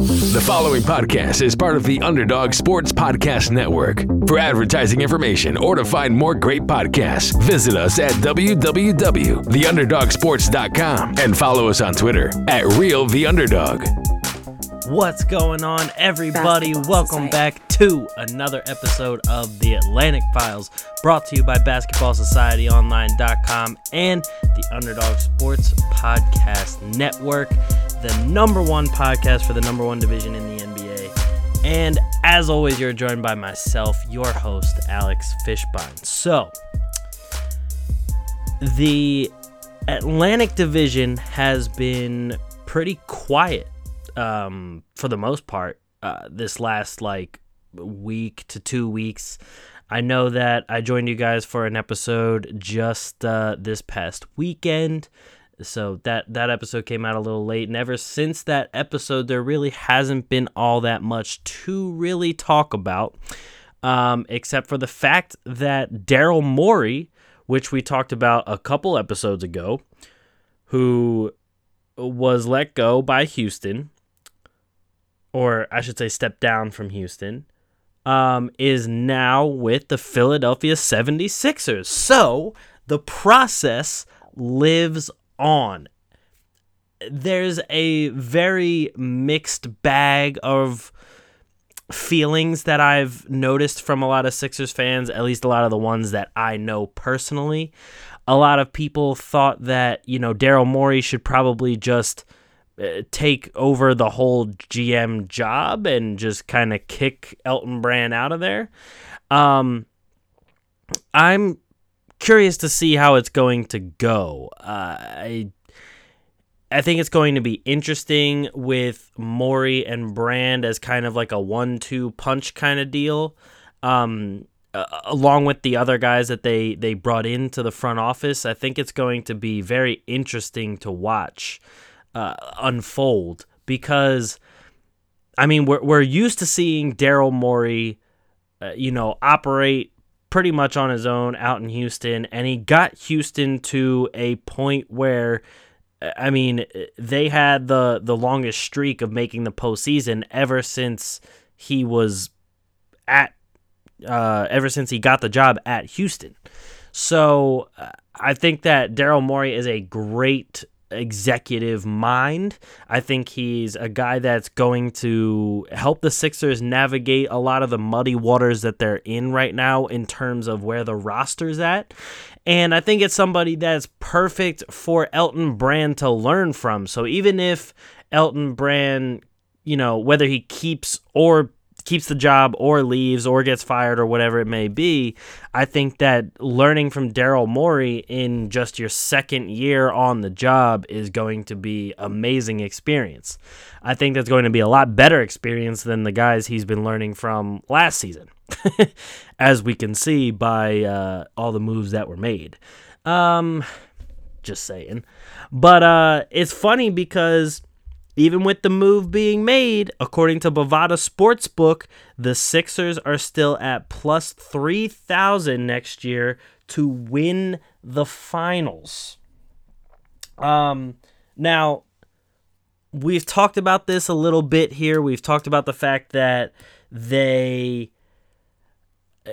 The following podcast is part of the Underdog Sports Podcast Network. For advertising information or to find more great podcasts, visit us at www.theunderdogsports.com and follow us on Twitter at Real The Underdog. What's going on, everybody? Welcome back to another episode of the Atlantic Files, brought to you by BasketballSocietyOnline.com and the Underdog Sports Podcast Network, the number one podcast for the number one division in the NBA. And as always, you're joined by myself, your host, Alex Fishbine. So, the Atlantic Division has been pretty quiet um, for the most part uh, this last like week to two weeks. I know that I joined you guys for an episode just uh, this past weekend. So that that episode came out a little late, and ever since that episode, there really hasn't been all that much to really talk about, um, except for the fact that Daryl Morey, which we talked about a couple episodes ago, who was let go by Houston, or I should say, stepped down from Houston, um, is now with the Philadelphia 76ers. So the process lives on. There's a very mixed bag of feelings that I've noticed from a lot of Sixers fans, at least a lot of the ones that I know personally. A lot of people thought that, you know, Daryl Morey should probably just uh, take over the whole GM job and just kind of kick Elton Brand out of there. Um, I'm curious to see how it's going to go. Uh, I I think it's going to be interesting with Morey and Brand as kind of like a one-two punch kind of deal. Um, uh, along with the other guys that they they brought into the front office, I think it's going to be very interesting to watch uh, unfold because I mean we're we're used to seeing Daryl Morey, uh, you know, operate pretty much on his own out in Houston, and he got Houston to a point where. I mean, they had the the longest streak of making the postseason ever since he was at, uh, ever since he got the job at Houston. So uh, I think that Daryl Morey is a great executive mind. I think he's a guy that's going to help the Sixers navigate a lot of the muddy waters that they're in right now in terms of where the roster's at. And I think it's somebody that's perfect for Elton Brand to learn from. So even if Elton Brand, you know, whether he keeps or keeps the job or leaves or gets fired or whatever it may be, I think that learning from Daryl Morey in just your second year on the job is going to be amazing experience. I think that's going to be a lot better experience than the guys he's been learning from last season, as we can see by uh, all the moves that were made. Um, just saying, but uh, it's funny because even with the move being made, according to Bovada Sportsbook, the Sixers are still at plus 3,000 next year to win the finals. Um, now, we've talked about this a little bit here. We've talked about the fact that they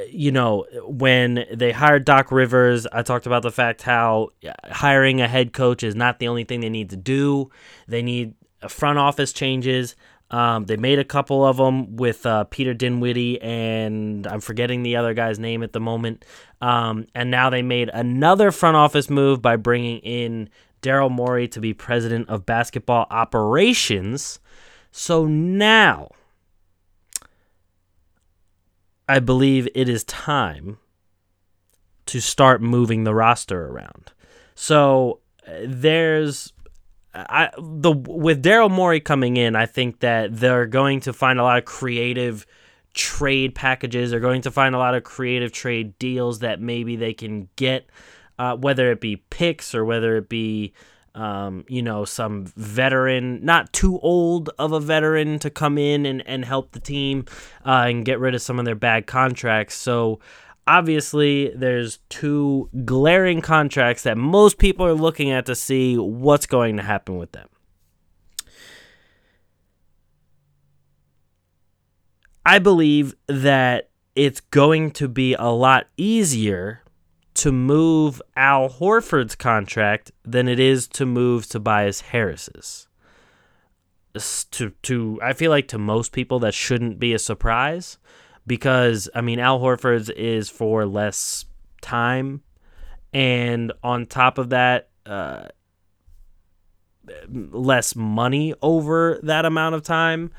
you know, when they hired Doc Rivers, I talked about the fact how hiring a head coach is not the only thing they need to do. They need front office changes. Um, they made a couple of them with uh, Peter Dinwiddie and I'm forgetting the other guy's name at the moment. Um, and now they made another front office move by bringing in Daryl Morey to be president of basketball operations. So now I believe it is time to start moving the roster around. So uh, there's I the with Daryl Morey coming in, I think that they're going to find a lot of creative trade packages. They're going to find a lot of creative trade deals that maybe they can get, uh, whether it be picks or whether it be, um, you know, some veteran, not too old of a veteran to come in and, and help the team uh, and get rid of some of their bad contracts. So obviously there's two glaring contracts that most people are looking at to see what's going to happen with them. I believe that it's going to be a lot easier to move Al Horford's contract than it is to move Tobias Harris's. To to I feel like to most people that shouldn't be a surprise because I mean Al Horford's is for less time and on top of that uh, less money over that amount of time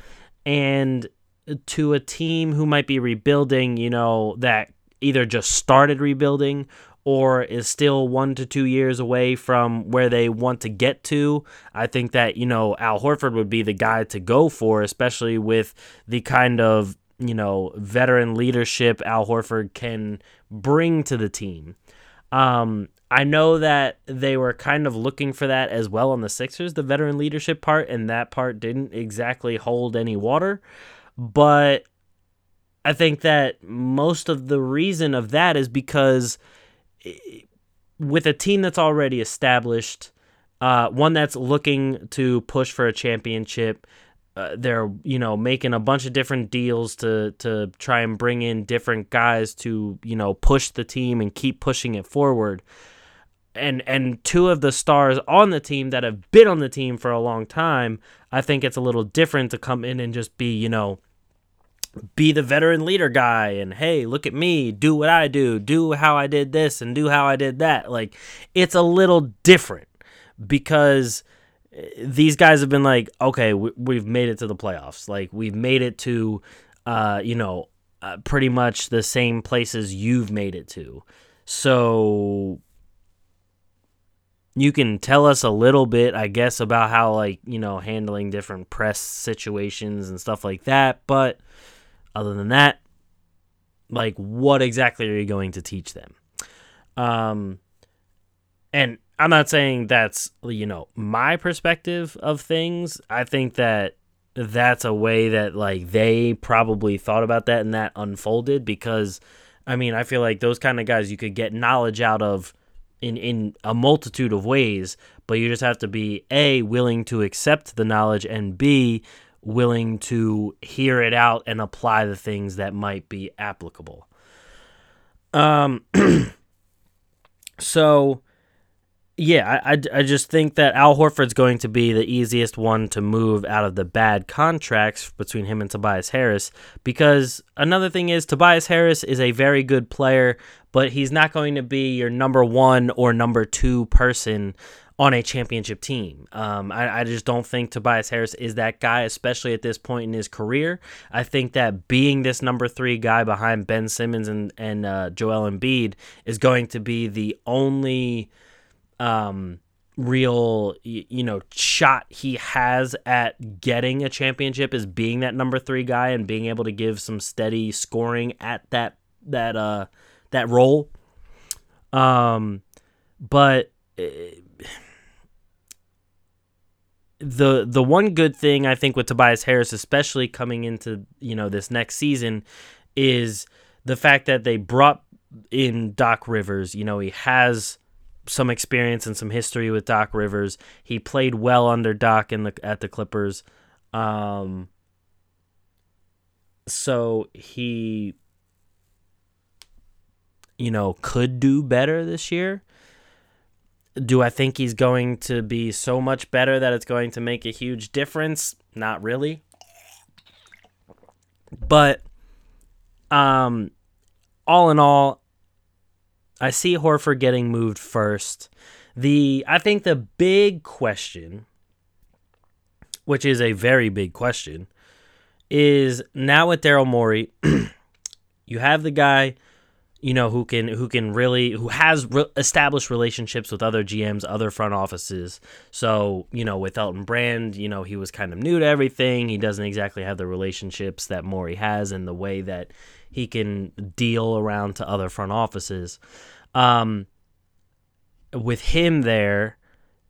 and to a team who might be rebuilding, you know, that either just started rebuilding or is still one to two years away from where they want to get to. I think that, you know, Al Horford would be the guy to go for, especially with the kind of, you know, veteran leadership Al Horford can bring to the team. Um, I know that they were kind of looking for that as well on the Sixers, the veteran leadership part, and that part didn't exactly hold any water. But I think that most of the reason of that is because with a team that's already established, uh, one that's looking to push for a championship, uh, they're you know making a bunch of different deals to to try and bring in different guys to you know push the team and keep pushing it forward. And and two of the stars on the team that have been on the team for a long time, I think it's a little different to come in and just be you know be the veteran leader guy and hey look at me do what i do do how i did this and do how i did that like it's a little different because these guys have been like okay we've made it to the playoffs. Like we've made it to uh you know uh, pretty much the same places you've made it to. So you can tell us a little bit i guess about how like you know handling different press situations and stuff like that. But other than that, like what exactly are you going to teach them? Um, and I'm not saying that's you know my perspective of things. I think that that's a way that like they probably thought about that and that unfolded because I mean I feel like those kind of guys you could get knowledge out of in in a multitude of ways, but you just have to be a willing to accept the knowledge and b willing to hear it out and apply the things that might be applicable. Um, so yeah, I, I, I just think that Al Horford's going to be the easiest one to move out of the bad contracts between him and Tobias Harris because another thing is Tobias Harris is a very good player, but he's not going to be your number one or number two person on a championship team. Um, I, I, just don't think Tobias Harris is that guy, especially at this point in his career. I think that being this number three guy behind Ben Simmons and, and uh, Joel Embiid is going to be the only um, real, you know, shot he has at getting a championship is being that number three guy and being able to give some steady scoring at that that uh that role. Um, but. Uh, the the one good thing I think with Tobias Harris, especially coming into you know this next season, is the fact that they brought in Doc Rivers. You know he has some experience and some history with Doc Rivers. He played well under Doc in the at the Clippers. Um, so he you know could do better this year do I think he's going to be so much better that it's going to make a huge difference? Not really. But um all in all, I see Horford getting moved first. The I think the big question, which is a very big question, is now with Daryl Morey, you have the guy you know who can who can really who has re- established relationships with other GMs, other front offices. So you know with Elton Brand, you know he was kind of new to everything. He doesn't exactly have the relationships that Morey has and the way that he can deal around to other front offices. Um, with him there,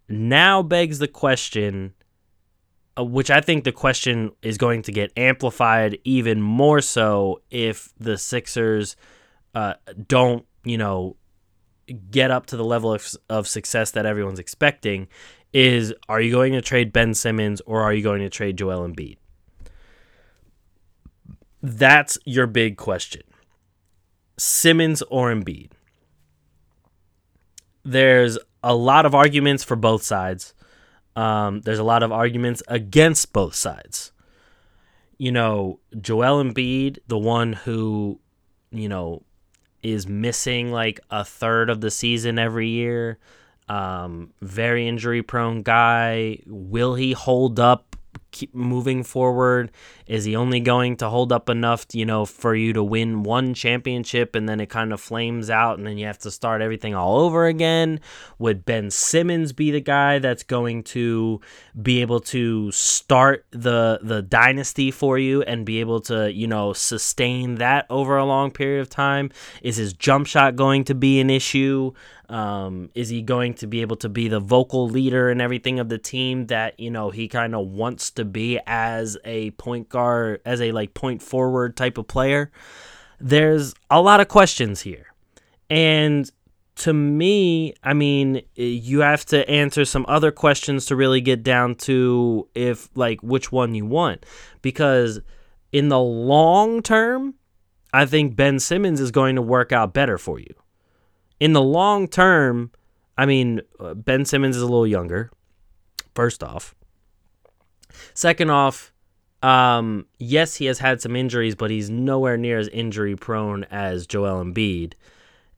now begs the question. Uh, which I think the question is going to get amplified even more so if the Sixers uh, don't you know get up to the level of, of success that everyone's expecting is are you going to trade Ben Simmons or are you going to trade Joel Embiid? That's your big question. Simmons or Embiid? There's a lot of arguments for both sides. Um, there's a lot of arguments against both sides. You know, Joel Embiid, the one who, you know, is missing like a third of the season every year. Um, very injury prone guy. Will he hold up keep moving forward? Is he only going to hold up enough, you know, for you to win one championship and then it kind of flames out and then you have to start everything all over again? Would Ben Simmons be the guy that's going to be able to start the the dynasty for you and be able to, you know, sustain that over a long period of time? Is his jump shot going to be an issue? Um, is he going to be able to be the vocal leader and everything of the team that you know he kind of wants to be as a point guard, as a like point forward type of player? There's a lot of questions here, and to me, I mean, you have to answer some other questions to really get down to if like which one you want, because in the long term, I think Ben Simmons is going to work out better for you in the long term, I mean, uh, Ben Simmons is a little younger, first off. Second off, um, yes, he has had some injuries, but he's nowhere near as injury prone as Joel Embiid.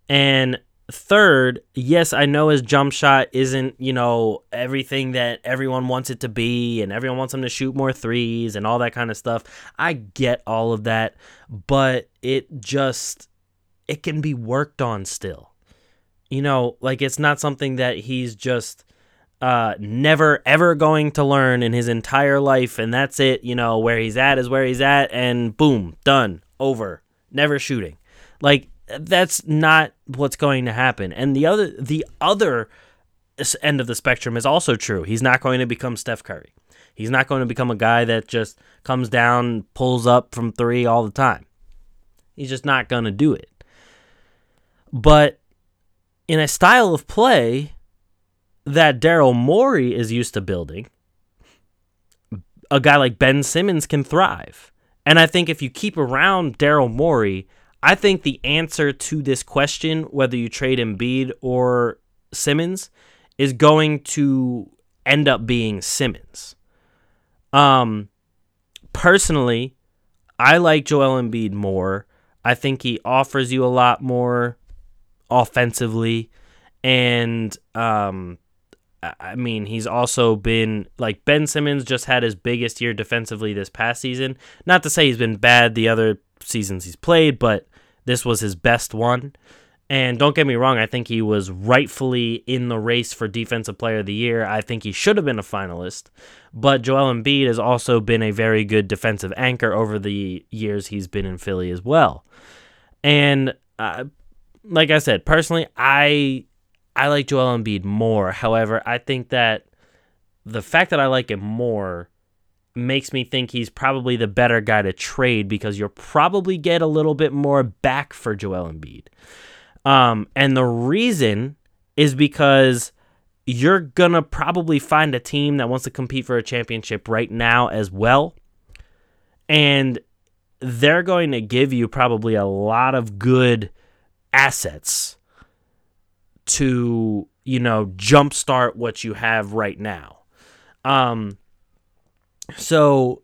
And third, yes, I know his jump shot isn't, you know, everything that everyone wants it to be, and everyone wants him to shoot more threes and all that kind of stuff. I get all of that, but it just it can be worked on still you know, like it's not something that he's just uh, never ever going to learn in his entire life, and that's it. You know, where he's at is where he's at, and boom, done, over, never shooting. Like that's not what's going to happen. And the other, the other end of the spectrum is also true. He's not going to become Steph Curry. He's not going to become a guy that just comes down, pulls up from three all the time. He's just not going to do it. But in a style of play that Daryl Morey is used to building, a guy like Ben Simmons can thrive. And I think if you keep around Daryl Morey, I think the answer to this question, whether you trade Embiid or Simmons, is going to end up being Simmons. Um, personally, I like Joel Embiid more. I think he offers you a lot more offensively, and um, I mean he's also been like Ben Simmons just had his biggest year defensively this past season. Not to say he's been bad the other seasons he's played, but this was his best one. And don't get me wrong, I think he was rightfully in the race for Defensive Player of the Year. I think he should have been a finalist. But Joel Embiid has also been a very good defensive anchor over the years he's been in Philly as well. And uh, like I said, personally, I I like Joel Embiid more. However, I think that the fact that I like him more makes me think he's probably the better guy to trade because you'll probably get a little bit more back for Joel Embiid. Um, and the reason is because you're gonna probably find a team that wants to compete for a championship right now as well. And they're going to give you probably a lot of good assets to you know jumpstart what you have right now. Um, so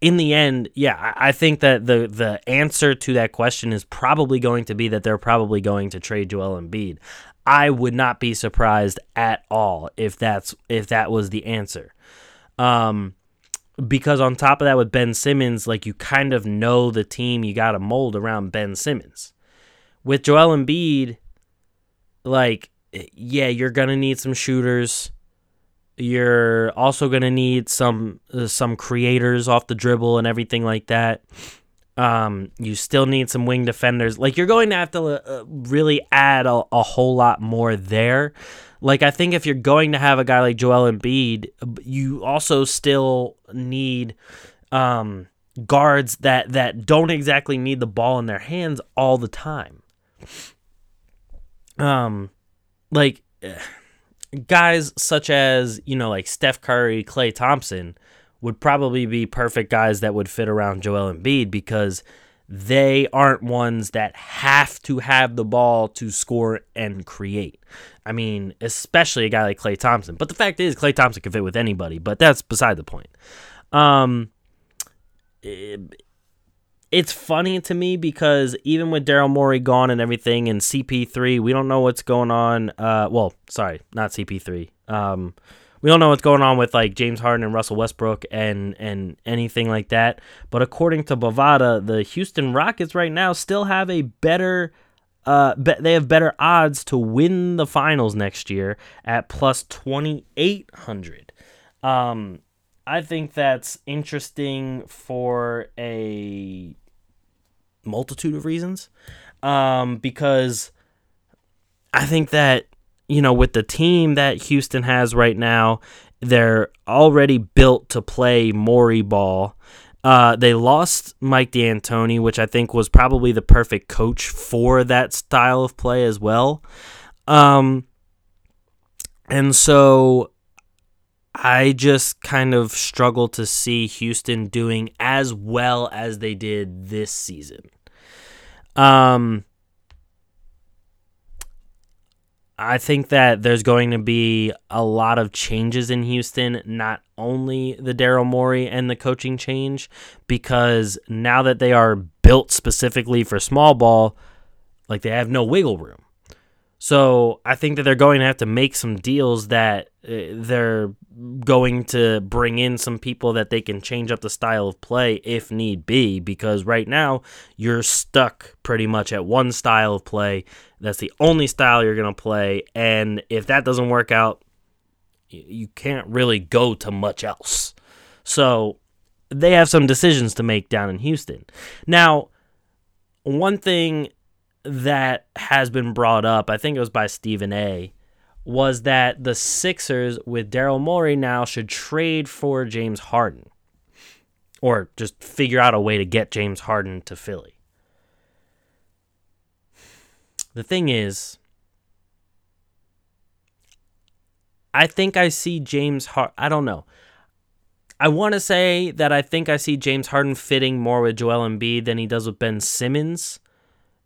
in the end, yeah, I think that the the answer to that question is probably going to be that they're probably going to trade Joel Embiid. I would not be surprised at all if that's if that was the answer. Um, because on top of that, with Ben Simmons, like you kind of know the team you got to mold around Ben Simmons with Joel Embiid, like, yeah, you're gonna need some shooters. You're also gonna need some uh, some creators off the dribble and everything like that. Um, you still need some wing defenders. Like you're going to have to uh, really add a, a whole lot more there. Like I think if you're going to have a guy like Joel Embiid, you also still need um, guards that that don't exactly need the ball in their hands all the time um like guys such as you know like Steph Curry, Klay Thompson would probably be perfect guys that would fit around Joel Embiid because they aren't ones that have to have the ball to score and create. I mean, especially a guy like Klay Thompson. But the fact is, Klay Thompson can fit with anybody, but that's beside the point. Um, it's funny to me because even with Daryl Morey gone and everything, and CP3, we don't know what's going on. Uh, well, sorry, not CP3. Um, we don't know what's going on with like James Harden and Russell Westbrook and and anything like that. But according to Bovada, the Houston Rockets right now still have a better uh be- they have better odds to win the finals next year at plus 2800. Um I think that's interesting for a multitude of reasons. Um because I think that you know, with the team that Houston has right now, they're already built to play Morey ball. Uh, they lost Mike D'Antoni, which I think was probably the perfect coach for that style of play as well. Um, and so I just kind of struggle to see Houston doing as well as they did this season. Um, I think that there's going to be a lot of changes in Houston, not only the Daryl Morey and the coaching change, because now that they are built specifically for small ball, like they have no wiggle room. So I think that they're going to have to make some deals that uh, they're going to bring in some people that they can change up the style of play if need be, because right now you're stuck pretty much at one style of play. That's the only style you're going to play. And if that doesn't work out, you can't really go to much else. So they have some decisions to make down in Houston. Now, one thing that has been brought up, I think it was by Stephen A, was that the Sixers with Daryl Morey now should trade for James Harden. Or just figure out a way to get James Harden to Philly. The thing is, I think I see James Harden. I don't know. I want to say that I think I see James Harden fitting more with Joel Embiid than he does with Ben Simmons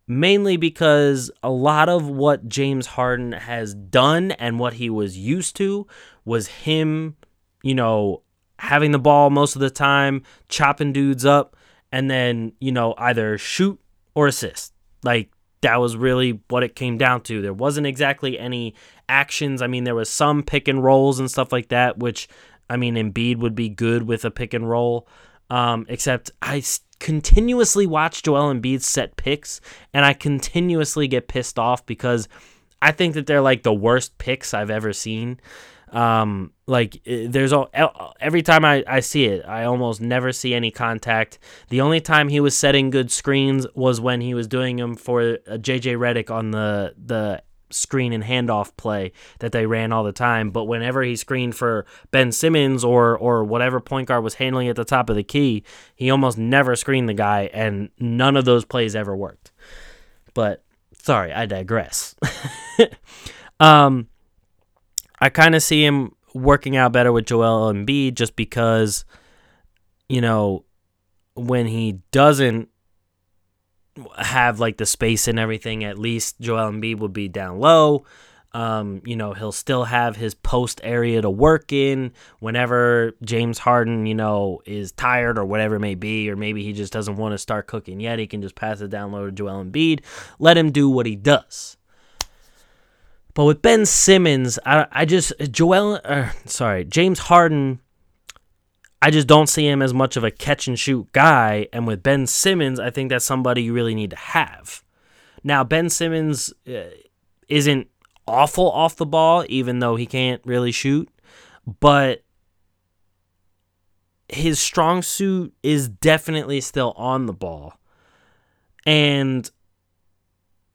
mainly because a lot of what James Harden has done and what he was used to was him, you know, having the ball most of the time, chopping dudes up, and then, you know, either shoot or assist. Like, that was really what it came down to. There wasn't exactly any actions. I mean, there was some pick and rolls and stuff like that, which, I mean, Embiid would be good with a pick and roll. Um, except I continuously watch Joel Embiid set picks, and I continuously get pissed off because I think that they're like the worst picks I've ever seen. Um, like there's all every time I, I see it, I almost never see any contact. The only time he was setting good screens was when he was doing them for JJ Redick on the the screen and handoff play that they ran all the time. But whenever he screened for Ben Simmons or or whatever point guard was handling at the top of the key, he almost never screened the guy, and none of those plays ever worked. But sorry, I digress. um, I kind of see him working out better with Joel Embiid just because, you know, when he doesn't have like the space and everything, at least Joel Embiid would be down low. Um, you know, he'll still have his post area to work in whenever James Harden, you know, is tired or whatever it may be, or maybe he just doesn't want to start cooking yet. He can just pass it down low to Joel Embiid. Let him do what he does. But with Ben Simmons, I, I just Joel, uh, sorry, James Harden I just don't see him as much of a catch and shoot guy. And with Ben Simmons, I think that's somebody you really need to have. Now, Ben Simmons uh, isn't awful off the ball, even though he can't really shoot, but his strong suit is definitely still on the ball. And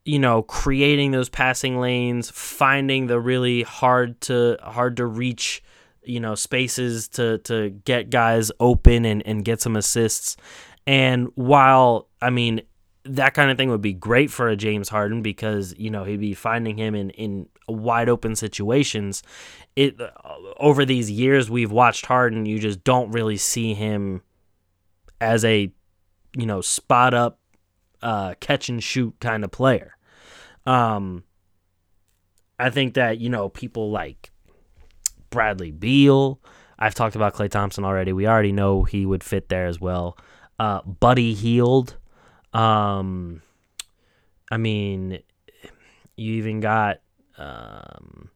you know, creating those passing lanes, finding the really hard to hard to reach you know spaces to to get guys open and and get some assists. And while I mean that kind of thing would be great for a James Harden because you know he'd be finding him in in wide open situations. It uh, over these years we've watched Harden, you just don't really see him as a you know spot up uh, catch and shoot kind of player. Um, I think that you know people like Bradley Beal. I've talked about Klay Thompson already. We already know he would fit there as well. Uh, Buddy Hield. Um, I mean, you even got um,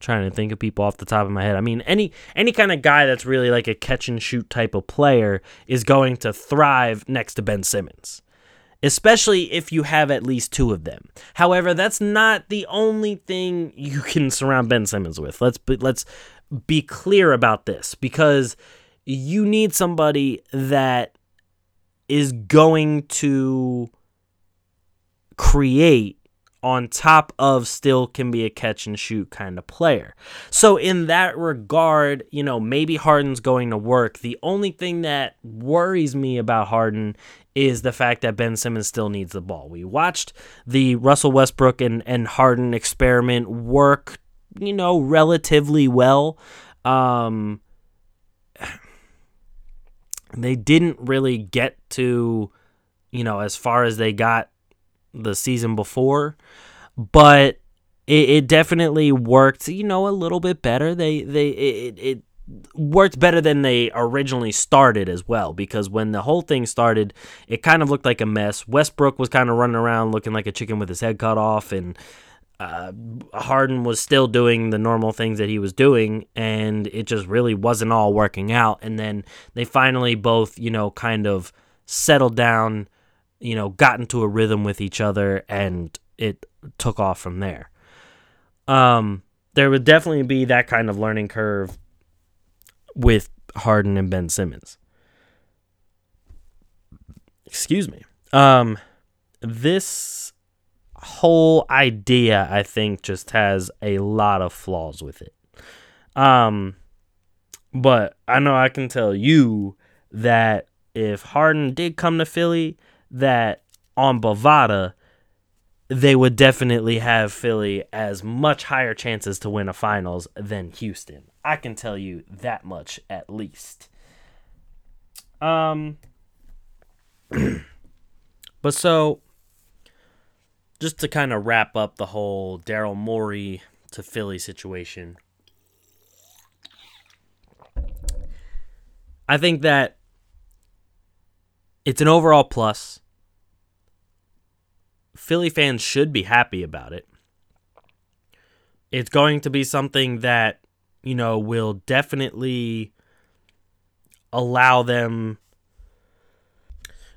trying to think of people off the top of my head. I mean, any any kind of guy that's really like a catch and shoot type of player is going to thrive next to Ben Simmons. Especially if you have at least two of them. However, that's not the only thing you can surround Ben Simmons with. Let's be, let's be clear about this because you need somebody that is going to create on top of still can be a catch and shoot kind of player. So in that regard, you know, maybe Harden's going to work. The only thing that worries me about Harden is the fact that Ben Simmons still needs the ball. We watched the Russell Westbrook and, and Harden experiment work, you know, relatively well. Um, they didn't really get to, you know, as far as they got the season before, but it, it definitely worked. You know, a little bit better. They they it, it worked better than they originally started as well because when the whole thing started it kind of looked like a mess westbrook was kind of running around looking like a chicken with his head cut off and uh, harden was still doing the normal things that he was doing and it just really wasn't all working out and then they finally both you know kind of settled down you know, got into a rhythm with each other and it took off from there. Um, there would definitely be that kind of learning curve with Harden and Ben Simmons. Excuse me. Um, this whole idea, I think, just has a lot of flaws with it. Um, but I know I can tell you that if Harden did come to Philly, that on Bovada, they would definitely have Philly as much higher chances to win a finals than Houston. I can tell you that much at least. Um but so just to kind of wrap up the whole Daryl Morey to Philly situation. I think that it's an overall plus. Philly fans should be happy about it. It's going to be something that, you know, will definitely allow them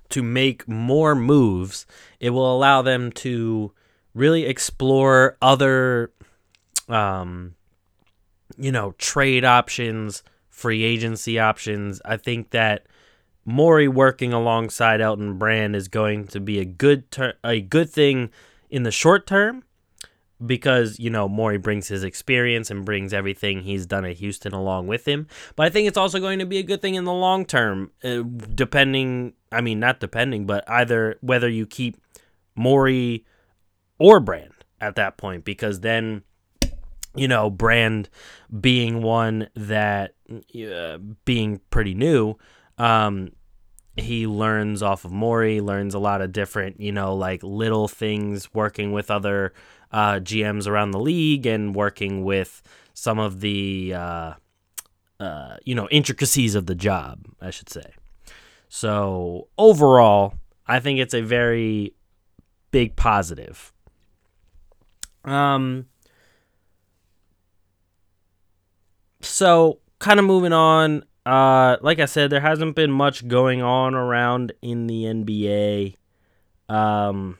to make more moves. It will allow them to really explore other um you know, trade options, free agency options. I think that Morey working alongside Elton Brand is going to be a good ter- a good thing in the short term because you know Morey brings his experience and brings everything he's done at Houston along with him. But I think it's also going to be a good thing in the long term, uh, depending. I mean, not depending, but either whether you keep Morey or Brand at that point, because then you know Brand being one that uh, being pretty new. Um, he learns off of Morey, learns a lot of different, you know, like little things working with other uh, GMs around the league and working with some of the, uh, uh, you know, intricacies of the job, I should say. So overall, I think it's a very big positive. Um, so kind of moving on, uh, like I said, there hasn't been much going on around in the NBA. Um,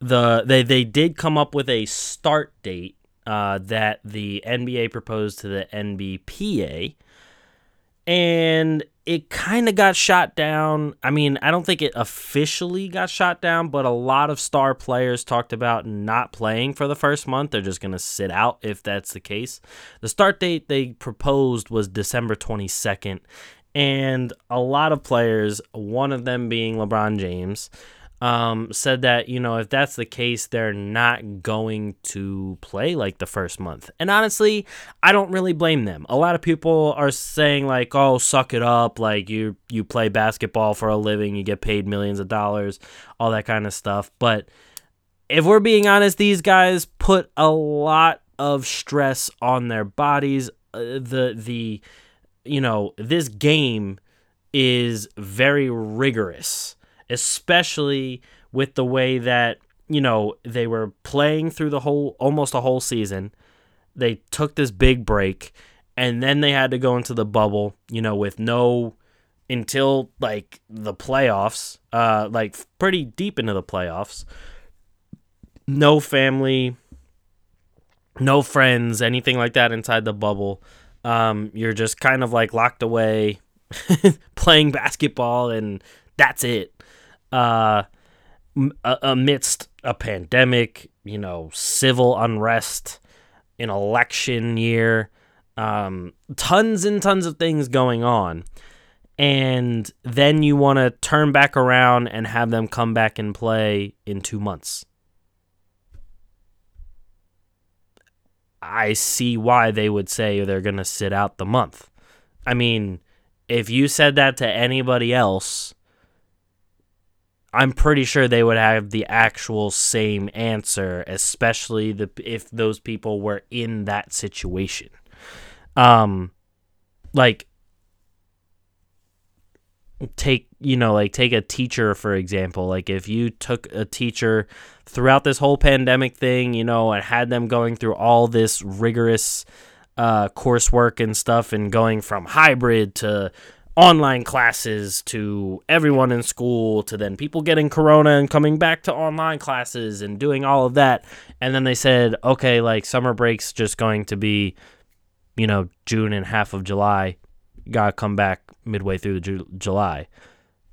the they they did come up with a start date uh, that the NBA proposed to the NBPA, and it kind of got shot down. I mean, I don't think it officially got shot down, but a lot of star players talked about not playing for the first month. They're just going to sit out if that's the case. The start date they proposed was December 22nd, and a lot of players, one of them being LeBron James, um, said that you know if that's the case, they're not going to play like the first month. And honestly, I don't really blame them. A lot of people are saying like, "Oh, suck it up! Like you you play basketball for a living, you get paid millions of dollars, all that kind of stuff." But if we're being honest, these guys put a lot of stress on their bodies. Uh, the the you know this game is very rigorous especially with the way that you know they were playing through the whole almost a whole season. They took this big break and then they had to go into the bubble, you know, with no until like the playoffs, uh like pretty deep into the playoffs. No family, no friends, anything like that inside the bubble. Um you're just kind of like locked away playing basketball and that's it uh, amidst a pandemic, you know, civil unrest, an election year, um, tons and tons of things going on. And then you want to turn back around and have them come back and play in two months. I see why they would say they're going to sit out the month. I mean, if you said that to anybody else, I'm pretty sure they would have the actual same answer, especially the if those people were in that situation. Um, like take you know like take a teacher for example like if you took a teacher throughout this whole pandemic thing you know and had them going through all this rigorous uh, coursework and stuff and going from hybrid to online classes to everyone in school to then people getting corona and coming back to online classes and doing all of that. And then they said okay like summer breaks just going to be you know june and half of july. Gotta come back midway through Ju- july.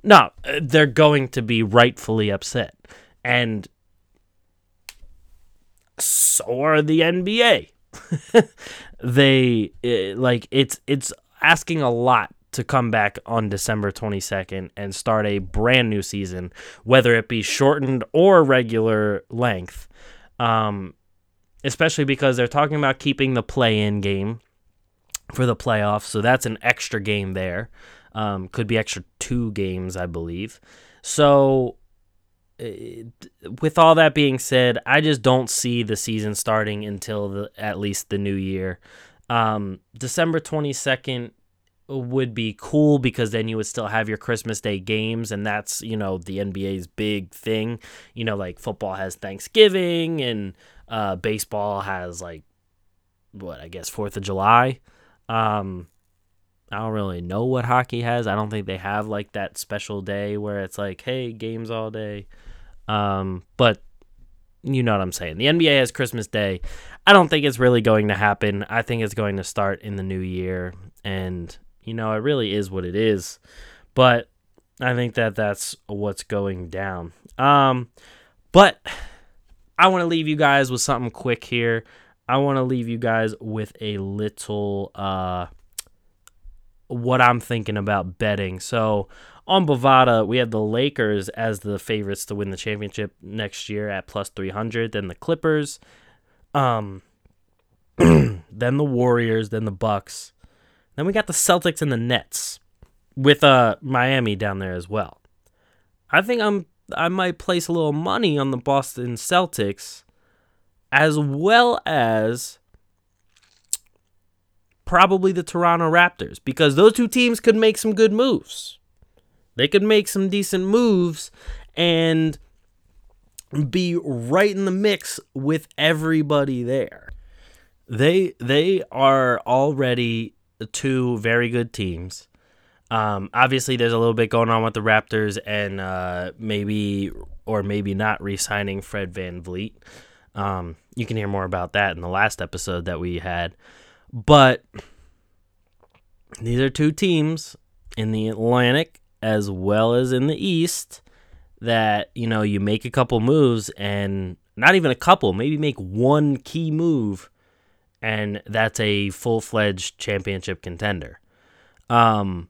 No they're going to be rightfully upset. And so are the nba they eh, like it's it's asking a lot to come back on December 22nd and start a brand new season, whether it be shortened or regular length. Um, especially because they're talking about keeping the play in game for the playoffs. So that's an extra game there. Um, could be extra two games, I believe. So, uh, with all that being said, I just don't see the season starting until the, at least the new year. Um, December 22nd would be cool because then you would still have your Christmas Day games, and that's you know the NBA's big thing. You know, like football has Thanksgiving, and uh, baseball has like what I guess Fourth of July. Um, I don't really know what hockey has. I don't think they have like that special day where it's like, hey, games all day. Um, but you know what I'm saying. The NBA has Christmas Day. I don't think it's really going to happen. I think it's going to start in the new year, and you know, it really is what it is. But I think that that's what's going down. Um, but I want to leave you guys with something quick here. I want to leave you guys with a little uh, what I'm thinking about betting. So on Bovada, we have the Lakers as the favorites to win the championship next year at plus 300. Then the Clippers, um, then the Warriors, then the Bucks, then we got the Celtics and the Nets with uh Miami down there as well. I think I'm I might place a little money on the Boston Celtics as well as probably the Toronto Raptors because those two teams could make some good moves. They could make some decent moves and be right in the mix with everybody there. They they are already two very good teams. Um, obviously, there's a little bit going on with the Raptors and uh, maybe or maybe not re signing Fred VanVleet. Um, you can hear more about that in the last episode that we had. But these are two teams in the Atlantic as well as in the East that, you know, you make a couple moves and not even a couple, maybe make one key move and that's a full fledged championship contender. Um,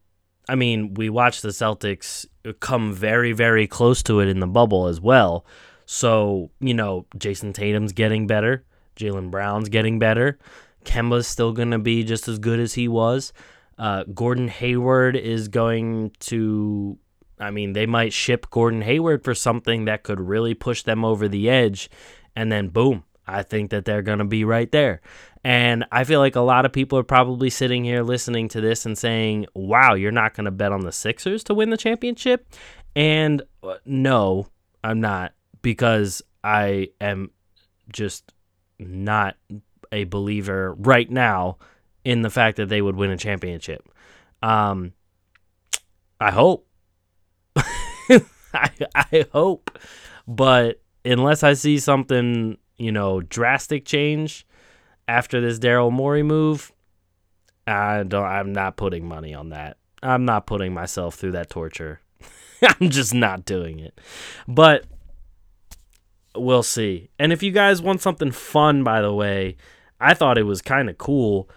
I mean, we watched the Celtics come very, very close to it in the bubble as well. So, you know, Jayson Tatum's getting better. Jaylen Brown's getting better. Kemba's still going to be just as good as he was. Uh, Gordon Hayward is going to, I mean, they might ship Gordon Hayward for something that could really push them over the edge. And then, boom, I think that they're going to be right there. And I feel like a lot of people are probably sitting here listening to this and saying, wow, you're not going to bet on the Sixers to win the championship? And uh, no, I'm not because I am just not a believer right now in the fact that they would win a championship. Um, I hope. I, I hope. But unless I see something, you know, drastic change after this Daryl Morey move, I don't I'm not putting money on that. I'm not putting myself through that torture. I'm just not doing it. But we'll see. And if you guys want something fun, by the way, I thought it was kind of cool.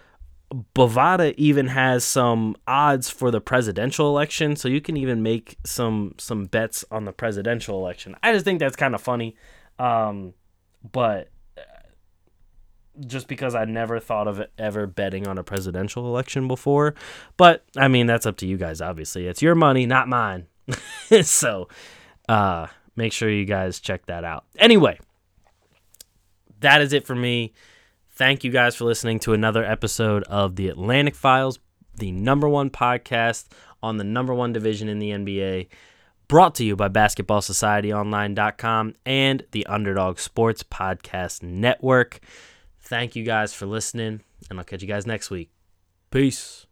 Bovada even has some odds for the presidential election, so you can even make some some bets on the presidential election. I just think that's kind of funny, um, but just because I never thought of ever betting on a presidential election before. But I mean, that's up to you guys. Obviously, it's your money, not mine. so, uh, make sure you guys check that out. Anyway, that is it for me. Thank you guys for listening to another episode of the Atlantic Files, the number one podcast on the number one division in the NBA, brought to you by BasketballSocietyOnline.com and the Underdog Sports Podcast Network. Thank you guys for listening, and I'll catch you guys next week. Peace.